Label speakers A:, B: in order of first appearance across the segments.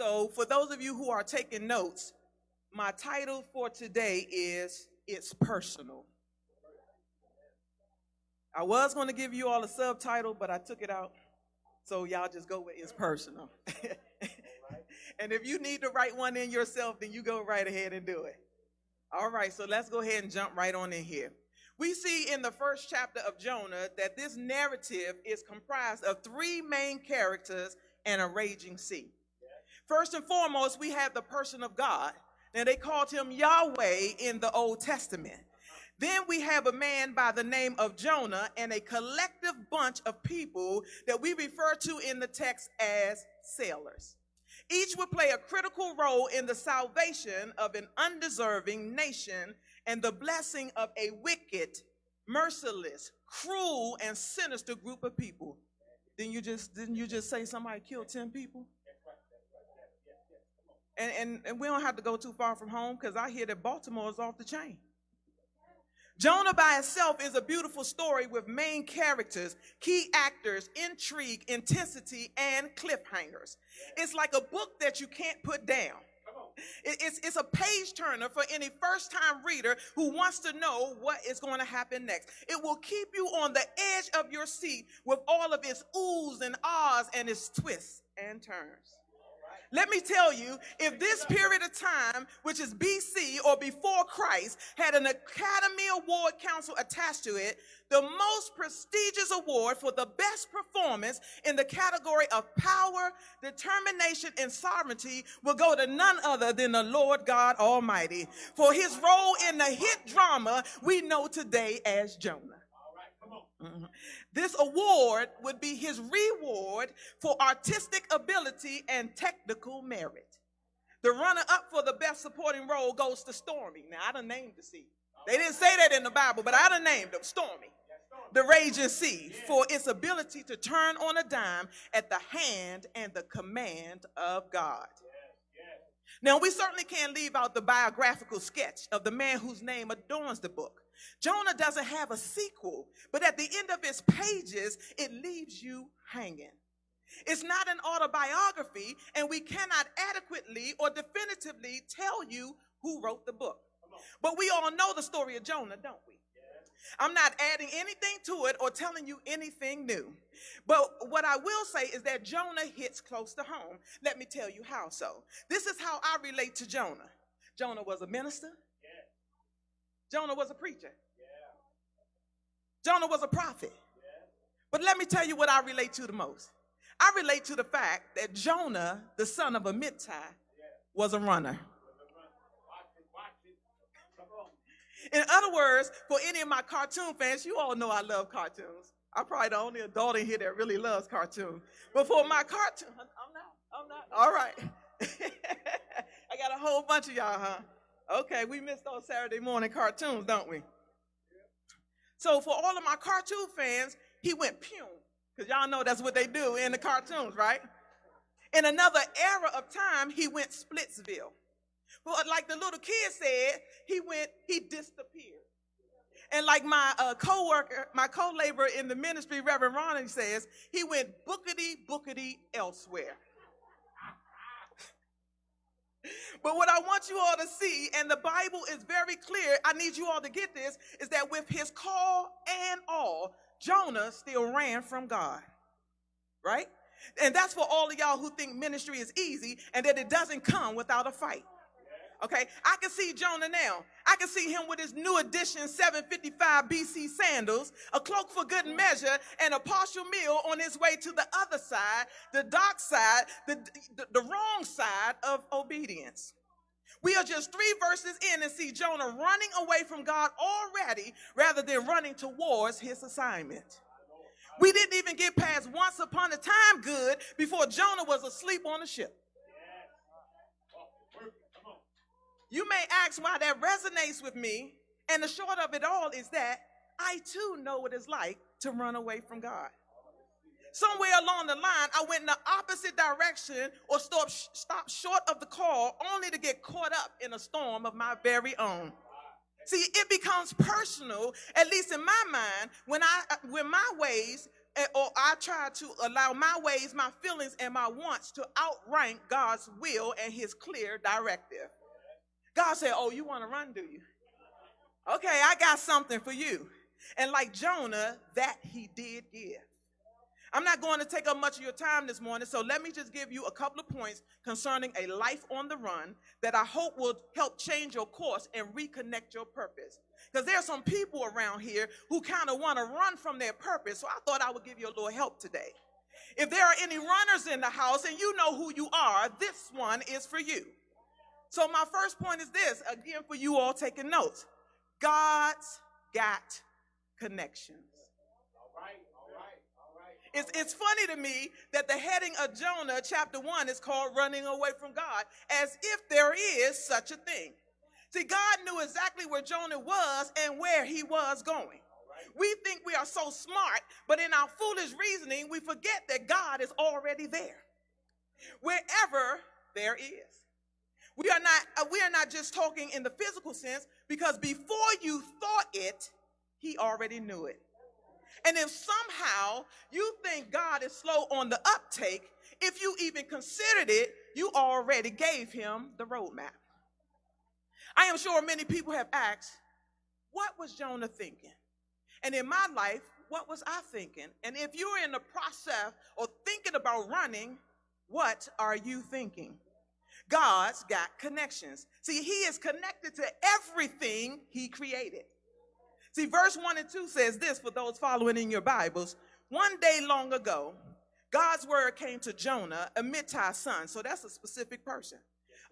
A: So, for those of you who are taking notes, my title for today is It's Personal. I was going to give you all a subtitle, but I took it out. So, y'all just go with It's Personal. and if you need to write one in yourself, then you go right ahead and do it. All right, so let's go ahead and jump right on in here. We see in the first chapter of Jonah that this narrative is comprised of three main characters and a raging sea. First and foremost, we have the person of God. and they called him Yahweh in the Old Testament. Then we have a man by the name of Jonah and a collective bunch of people that we refer to in the text as sailors. Each would play a critical role in the salvation of an undeserving nation and the blessing of a wicked, merciless, cruel, and sinister group of people. Didn't you just didn't you just say somebody killed 10 people? And, and, and we don't have to go too far from home because I hear that Baltimore is off the chain. Jonah by itself is a beautiful story with main characters, key actors, intrigue, intensity, and cliffhangers. It's like a book that you can't put down. It's, it's a page turner for any first time reader who wants to know what is going to happen next. It will keep you on the edge of your seat with all of its oohs and ahs and its twists and turns. Let me tell you, if this period of time, which is BC or before Christ, had an Academy Award Council attached to it, the most prestigious award for the best performance in the category of power, determination, and sovereignty will go to none other than the Lord God Almighty for his role in the hit drama we know today as Jonah. Mm-hmm. This award would be his reward for artistic ability and technical merit. The runner up for the best supporting role goes to Stormy. Now, I done named the sea. They didn't say that in the Bible, but I done named them Stormy. The raging sea for its ability to turn on a dime at the hand and the command of God. Now, we certainly can't leave out the biographical sketch of the man whose name adorns the book. Jonah doesn't have a sequel, but at the end of its pages, it leaves you hanging. It's not an autobiography, and we cannot adequately or definitively tell you who wrote the book. But we all know the story of Jonah, don't we? I'm not adding anything to it or telling you anything new. But what I will say is that Jonah hits close to home. Let me tell you how so. This is how I relate to Jonah. Jonah was a minister, Jonah was a preacher. Jonah was a prophet. But let me tell you what I relate to the most. I relate to the fact that Jonah, the son of a Amittai, was a runner. In other words, for any of my cartoon fans, you all know I love cartoons. I'm probably the only adult in here that really loves cartoons. But for my cartoon, I'm not, I'm not. All right. I got a whole bunch of y'all, huh? Okay, we missed those Saturday morning cartoons, don't we? So for all of my cartoon fans, he went pew, because y'all know that's what they do in the cartoons, right? In another era of time, he went Splitsville. But like the little kid said, he went, he disappeared. And like my uh, co-worker, my co-laborer in the ministry, Reverend Ronnie says, he went bookity bookity elsewhere. But what I want you all to see, and the Bible is very clear, I need you all to get this, is that with his call and all, Jonah still ran from God. Right? And that's for all of y'all who think ministry is easy and that it doesn't come without a fight. Okay, I can see Jonah now. I can see him with his new edition 755 BC sandals, a cloak for good measure, and a partial meal on his way to the other side, the dark side, the, the, the wrong side of obedience. We are just three verses in and see Jonah running away from God already rather than running towards his assignment. We didn't even get past once upon a time good before Jonah was asleep on the ship. You may ask why that resonates with me. And the short of it all is that I too know what it's like to run away from God. Somewhere along the line, I went in the opposite direction or stopped, stopped short of the call only to get caught up in a storm of my very own. See, it becomes personal, at least in my mind, when I when my ways eh, or I try to allow my ways, my feelings, and my wants to outrank God's will and his clear directive. God said, Oh, you want to run, do you? Okay, I got something for you. And like Jonah, that he did give. I'm not going to take up much of your time this morning, so let me just give you a couple of points concerning a life on the run that I hope will help change your course and reconnect your purpose. Because there are some people around here who kind of want to run from their purpose, so I thought I would give you a little help today. If there are any runners in the house and you know who you are, this one is for you. So, my first point is this again, for you all taking notes God's got connections. All right, all right, all right. It's, it's funny to me that the heading of Jonah, chapter 1, is called Running Away from God, as if there is such a thing. See, God knew exactly where Jonah was and where he was going. We think we are so smart, but in our foolish reasoning, we forget that God is already there. Wherever there is. We are not uh, we are not just talking in the physical sense because before you thought it, he already knew it. And if somehow you think God is slow on the uptake, if you even considered it, you already gave him the roadmap. I am sure many people have asked, what was Jonah thinking? And in my life, what was I thinking? And if you're in the process or thinking about running, what are you thinking? God's got connections. See, he is connected to everything he created. See, verse 1 and 2 says this for those following in your Bibles. One day long ago, God's word came to Jonah, Amittai's son. So that's a specific person.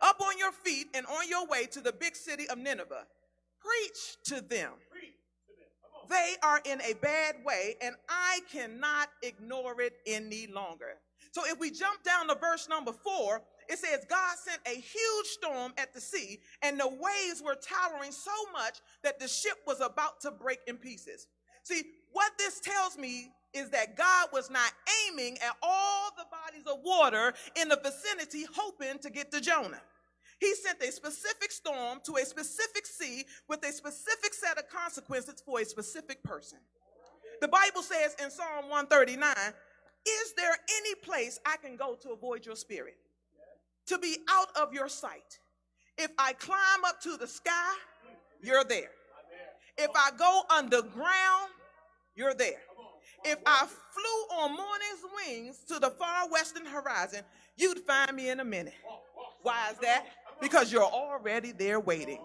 A: Up on your feet and on your way to the big city of Nineveh. Preach to them. They are in a bad way, and I cannot ignore it any longer. So if we jump down to verse number four, it says God sent a huge storm at the sea, and the waves were towering so much that the ship was about to break in pieces. See, what this tells me is that God was not aiming at all the bodies of water in the vicinity, hoping to get to Jonah. He sent a specific storm to a specific sea with a specific set of consequences for a specific person. The Bible says in Psalm 139 Is there any place I can go to avoid your spirit? To be out of your sight. If I climb up to the sky, you're there. If I go underground, you're there. If I flew on morning's wings to the far western horizon, you'd find me in a minute. Why is that? Because you're already there waiting.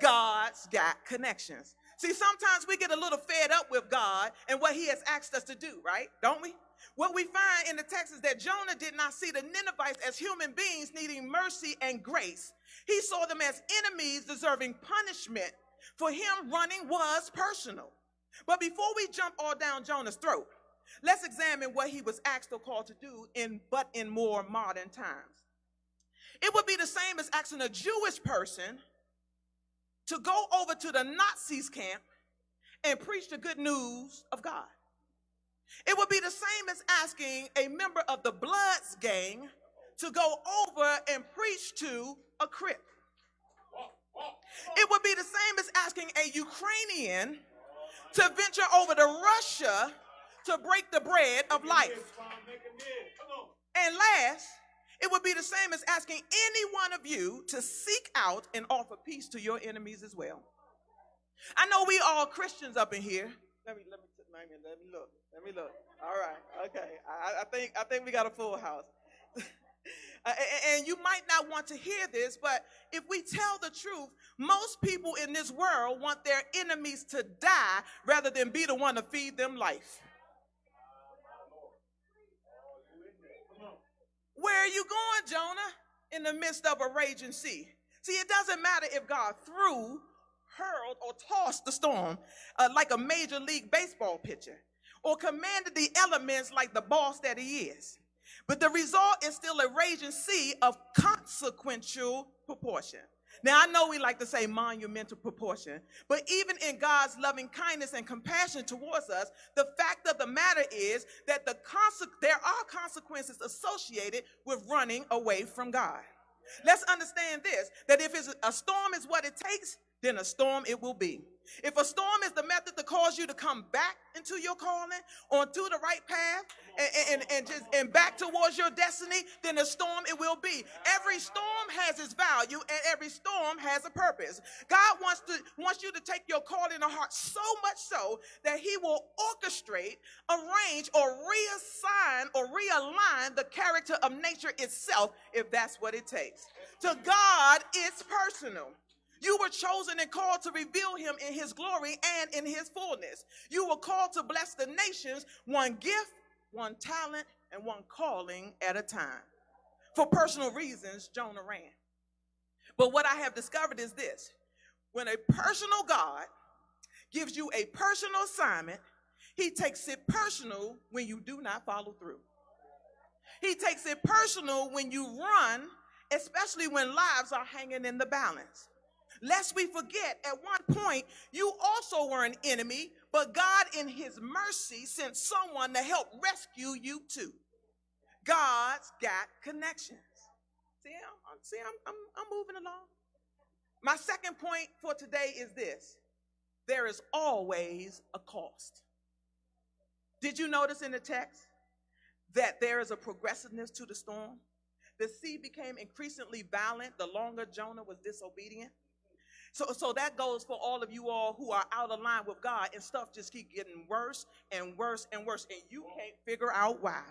A: God's got connections. See, sometimes we get a little fed up with God and what He has asked us to do, right? Don't we? What we find in the text is that Jonah did not see the Ninevites as human beings needing mercy and grace. He saw them as enemies deserving punishment. For him, running was personal. But before we jump all down Jonah's throat, let's examine what he was asked or called to do in but in more modern times. It would be the same as asking a Jewish person to go over to the Nazis camp and preach the good news of God. It would be the same as asking a member of the Bloods gang to go over and preach to a Crip. It would be the same as asking a Ukrainian to venture over to Russia to break the bread of life. And last, it would be the same as asking any one of you to seek out and offer peace to your enemies as well. I know we all Christians up in here. Let me let me let me, let me look. Let me look. All right. Okay. I, I think I think we got a full house. and you might not want to hear this, but if we tell the truth, most people in this world want their enemies to die rather than be the one to feed them life. Where are you going, Jonah? In the midst of a raging sea. See, it doesn't matter if God threw hurled or tossed the storm uh, like a major league baseball pitcher or commanded the elements like the boss that he is. But the result is still a raging sea of consequential proportion. Now, I know we like to say monumental proportion, but even in God's loving kindness and compassion towards us, the fact of the matter is that the conse- there are consequences associated with running away from God. Let's understand this that if a storm is what it takes, then a storm it will be. If a storm is the method to cause you to come back into your calling, onto the right path, and, and, and, just and back towards your destiny, then a storm it will be. Every storm has its value, and every storm has a purpose. God wants to wants you to take your calling in heart so much so that He will orchestrate, arrange, or reassign or realign the character of nature itself, if that's what it takes. To God, it's personal. You were chosen and called to reveal him in his glory and in his fullness. You were called to bless the nations, one gift, one talent, and one calling at a time. For personal reasons, Jonah ran. But what I have discovered is this when a personal God gives you a personal assignment, he takes it personal when you do not follow through. He takes it personal when you run, especially when lives are hanging in the balance. Lest we forget, at one point, you also were an enemy, but God, in His mercy, sent someone to help rescue you too. God's got connections. See, I'm, see, I'm, I'm, I'm moving along. My second point for today is this there is always a cost. Did you notice in the text that there is a progressiveness to the storm? The sea became increasingly violent the longer Jonah was disobedient. So, so that goes for all of you all who are out of line with God and stuff just keep getting worse and worse and worse, and you can't figure out why.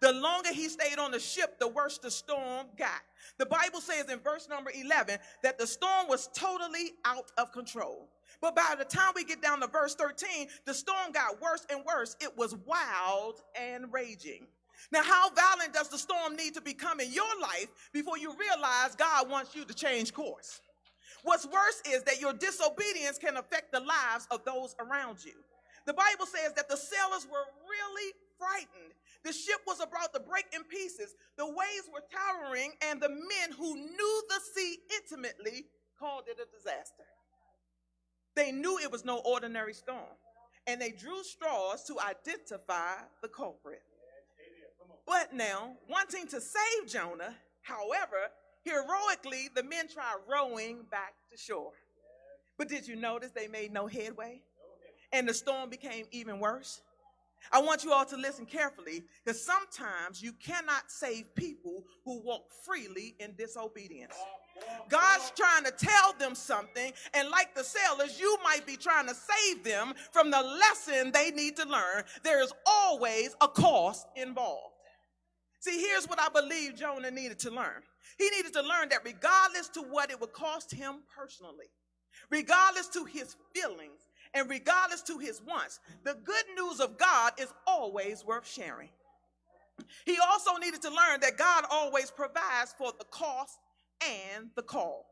A: The longer he stayed on the ship, the worse the storm got. The Bible says in verse number 11 that the storm was totally out of control. But by the time we get down to verse 13, the storm got worse and worse. It was wild and raging. Now, how violent does the storm need to become in your life before you realize God wants you to change course? What's worse is that your disobedience can affect the lives of those around you. The Bible says that the sailors were really frightened. The ship was about to break in pieces. The waves were towering, and the men who knew the sea intimately called it a disaster. They knew it was no ordinary storm, and they drew straws to identify the culprit. But now, wanting to save Jonah, however, Heroically, the men tried rowing back to shore. But did you notice they made no headway? And the storm became even worse? I want you all to listen carefully because sometimes you cannot save people who walk freely in disobedience. God's trying to tell them something, and like the sailors, you might be trying to save them from the lesson they need to learn. There is always a cost involved. See, here's what I believe Jonah needed to learn he needed to learn that regardless to what it would cost him personally, regardless to his feelings, and regardless to his wants, the good news of God is always worth sharing. He also needed to learn that God always provides for the cost and the call.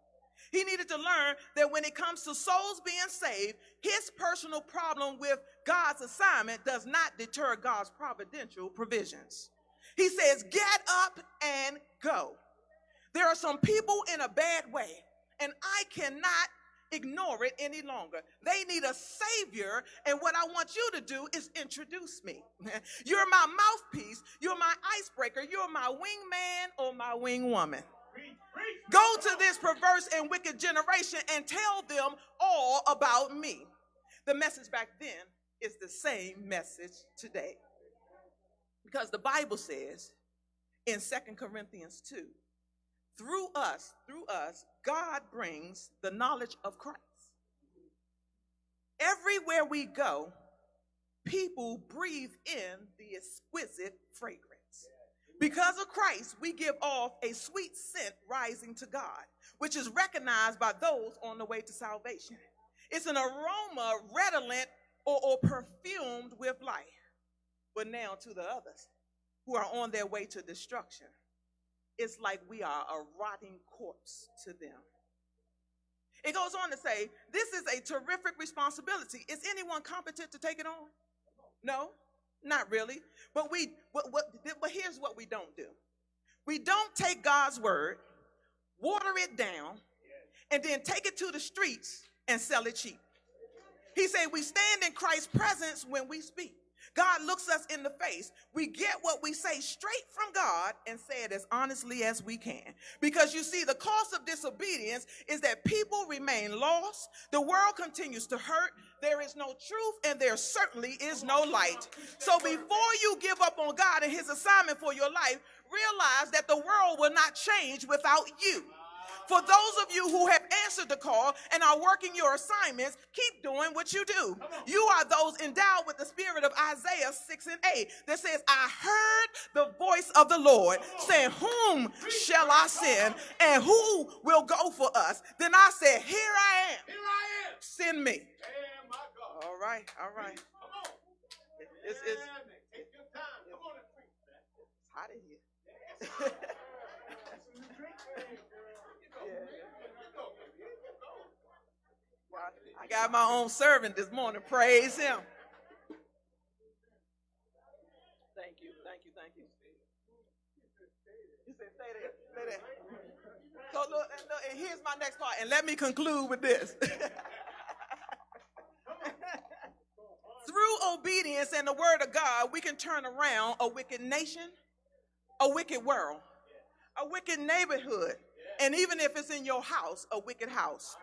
A: He needed to learn that when it comes to souls being saved, his personal problem with God's assignment does not deter God's providential provisions. He says, Get up and go. There are some people in a bad way, and I cannot ignore it any longer. They need a savior, and what I want you to do is introduce me. You're my mouthpiece, you're my icebreaker, you're my wingman or my wingwoman. Go to this perverse and wicked generation and tell them all about me. The message back then is the same message today. Because the Bible says in Second Corinthians 2 through us, through us, God brings the knowledge of Christ. Everywhere we go, people breathe in the exquisite fragrance. Because of Christ, we give off a sweet scent rising to God, which is recognized by those on the way to salvation. It's an aroma redolent or, or perfumed with life. But now to the others who are on their way to destruction it's like we are a rotting corpse to them. It goes on to say, this is a terrific responsibility. Is anyone competent to take it on? No, not really. But we but, but here's what we don't do. We don't take God's word, water it down, and then take it to the streets and sell it cheap. He said we stand in Christ's presence when we speak. God looks us in the face. We get what we say straight from God and say it as honestly as we can. Because you see, the cost of disobedience is that people remain lost, the world continues to hurt, there is no truth, and there certainly is no light. So before you give up on God and his assignment for your life, realize that the world will not change without you. For those of you who have answered the call and are working your assignments, keep doing what you do. You are those endowed with the spirit of Isaiah 6 and 8 that says, I heard the voice of the Lord saying, Whom shall I send and who will go for us? Then I said, Here I am.
B: Here I am.
A: Send me.
B: Yeah, my God.
A: All right, all right. It's, it's,
B: Yeah, man. Take your time. Come on and preach that.
A: it's hot in here.
B: That's a new drink.
A: I got my own servant this morning. Praise him. Thank you, thank you, thank you. You said stay there, stay there. So look, look, and here's my next part, and let me conclude with this. Through obedience and the word of God, we can turn around a wicked nation, a wicked world, a wicked neighborhood, and even if it's in your house, a wicked house.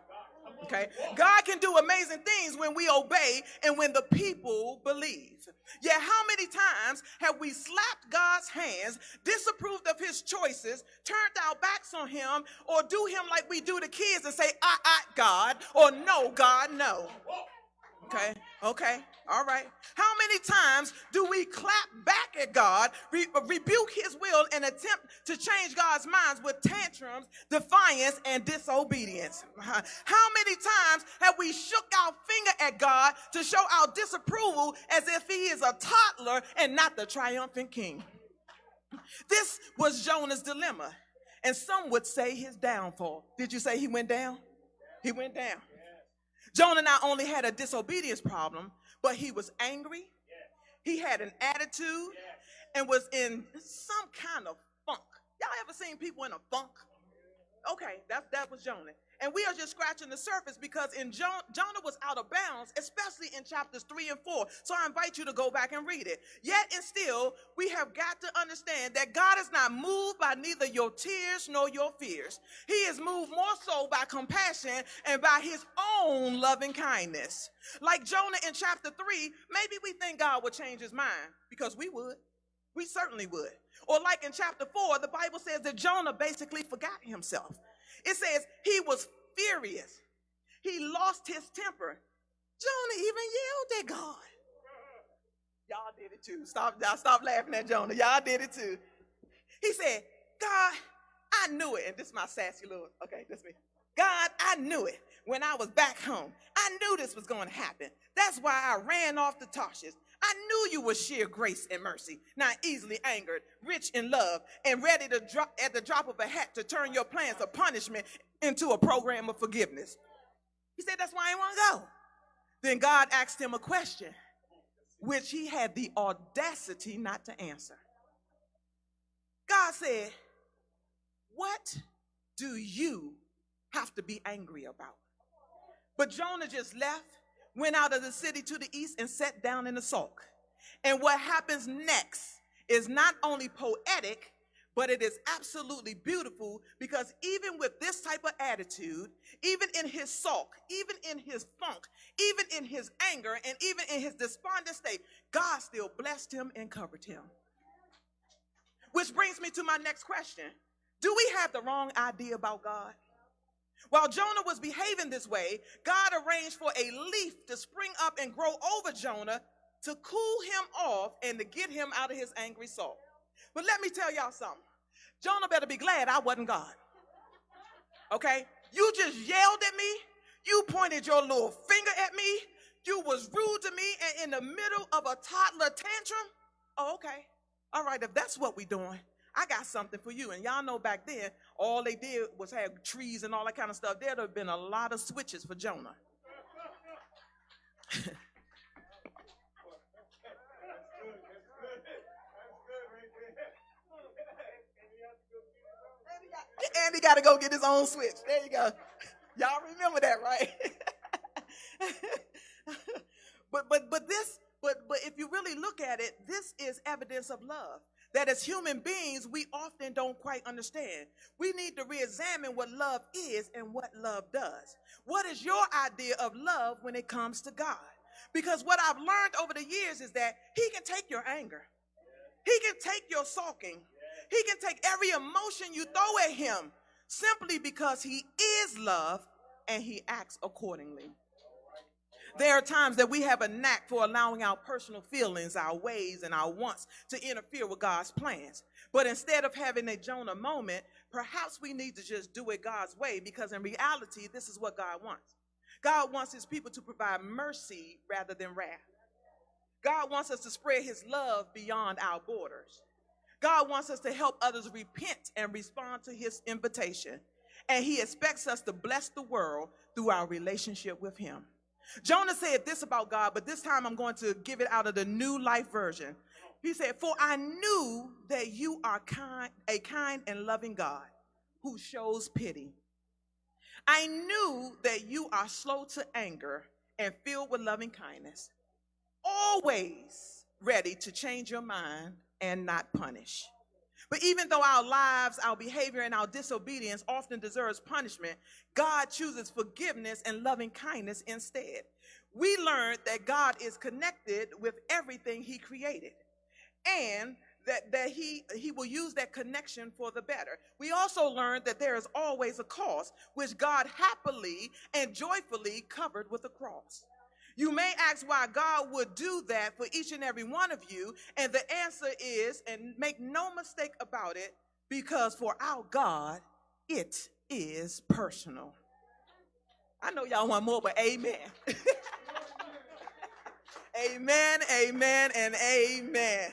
A: Okay? God can do amazing things when we obey and when the people believe. Yet, how many times have we slapped God's hands, disapproved of his choices, turned our backs on him, or do him like we do the kids and say, I, I, God, or no, God, no? Okay, okay, all right. How many times do we clap back at God, re- rebuke his will, and attempt to change God's minds with tantrums, defiance, and disobedience? How many times have we shook our finger at God to show our disapproval as if he is a toddler and not the triumphant king? This was Jonah's dilemma, and some would say his downfall. Did you say he went down? He went down. Jonah not only had a disobedience problem, but he was angry. He had an attitude and was in some kind of funk. Y'all ever seen people in a funk? Okay, that, that was Jonah. And we are just scratching the surface because in Jonah, Jonah was out of bounds, especially in chapters three and four. So I invite you to go back and read it. Yet and still, we have got to understand that God is not moved by neither your tears nor your fears. He is moved more so by compassion and by his own loving kindness. Like Jonah in chapter three, maybe we think God would change his mind because we would. We certainly would. Or like in chapter four, the Bible says that Jonah basically forgot himself. It says he was furious. He lost his temper. Jonah even yelled at God. Y'all did it too. Stop, y'all stop laughing at Jonah. Y'all did it too. He said, God, I knew it. And this is my sassy little, okay, this me. God, I knew it when I was back home. I knew this was going to happen. That's why I ran off to Tarshish. I knew you were sheer grace and mercy, not easily angered, rich in love, and ready to drop at the drop of a hat to turn your plans of punishment into a program of forgiveness. He said, That's why I want to go. Then God asked him a question, which he had the audacity not to answer. God said, What do you have to be angry about? But Jonah just left went out of the city to the east and sat down in the sulk. And what happens next is not only poetic, but it is absolutely beautiful because even with this type of attitude, even in his sulk, even in his funk, even in his anger, and even in his despondent state, God still blessed him and covered him. Which brings me to my next question Do we have the wrong idea about God? While Jonah was behaving this way, God arranged for a leaf to spring up and grow over Jonah to cool him off and to get him out of his angry soul. But let me tell y'all something. Jonah better be glad I wasn't God. Okay? You just yelled at me. You pointed your little finger at me. You was rude to me and in the middle of a toddler tantrum. Oh, okay. All right, if that's what we doing, I got something for you. And y'all know back then, all they did was have trees and all that kind of stuff. There'd have been a lot of switches for Jonah. and he got to go get his own switch. There you go. Y'all remember that, right? but but but this But but if you really look at it, this is evidence of love. That as human beings, we often don't quite understand. We need to re-examine what love is and what love does. What is your idea of love when it comes to God? Because what I've learned over the years is that He can take your anger, He can take your sulking, He can take every emotion you throw at Him simply because He is love and He acts accordingly. There are times that we have a knack for allowing our personal feelings, our ways, and our wants to interfere with God's plans. But instead of having a Jonah moment, perhaps we need to just do it God's way because in reality, this is what God wants. God wants his people to provide mercy rather than wrath. God wants us to spread his love beyond our borders. God wants us to help others repent and respond to his invitation. And he expects us to bless the world through our relationship with him. Jonah said this about God, but this time I'm going to give it out of the new life version. He said, For I knew that you are kind, a kind and loving God who shows pity. I knew that you are slow to anger and filled with loving kindness, always ready to change your mind and not punish. But even though our lives, our behavior, and our disobedience often deserves punishment, God chooses forgiveness and loving kindness instead. We learned that God is connected with everything He created and that, that he, he will use that connection for the better. We also learned that there is always a cost, which God happily and joyfully covered with a cross. You may ask why God would do that for each and every one of you, and the answer is, and make no mistake about it, because for our God, it is personal. I know y'all want more, but amen. amen, amen, and amen.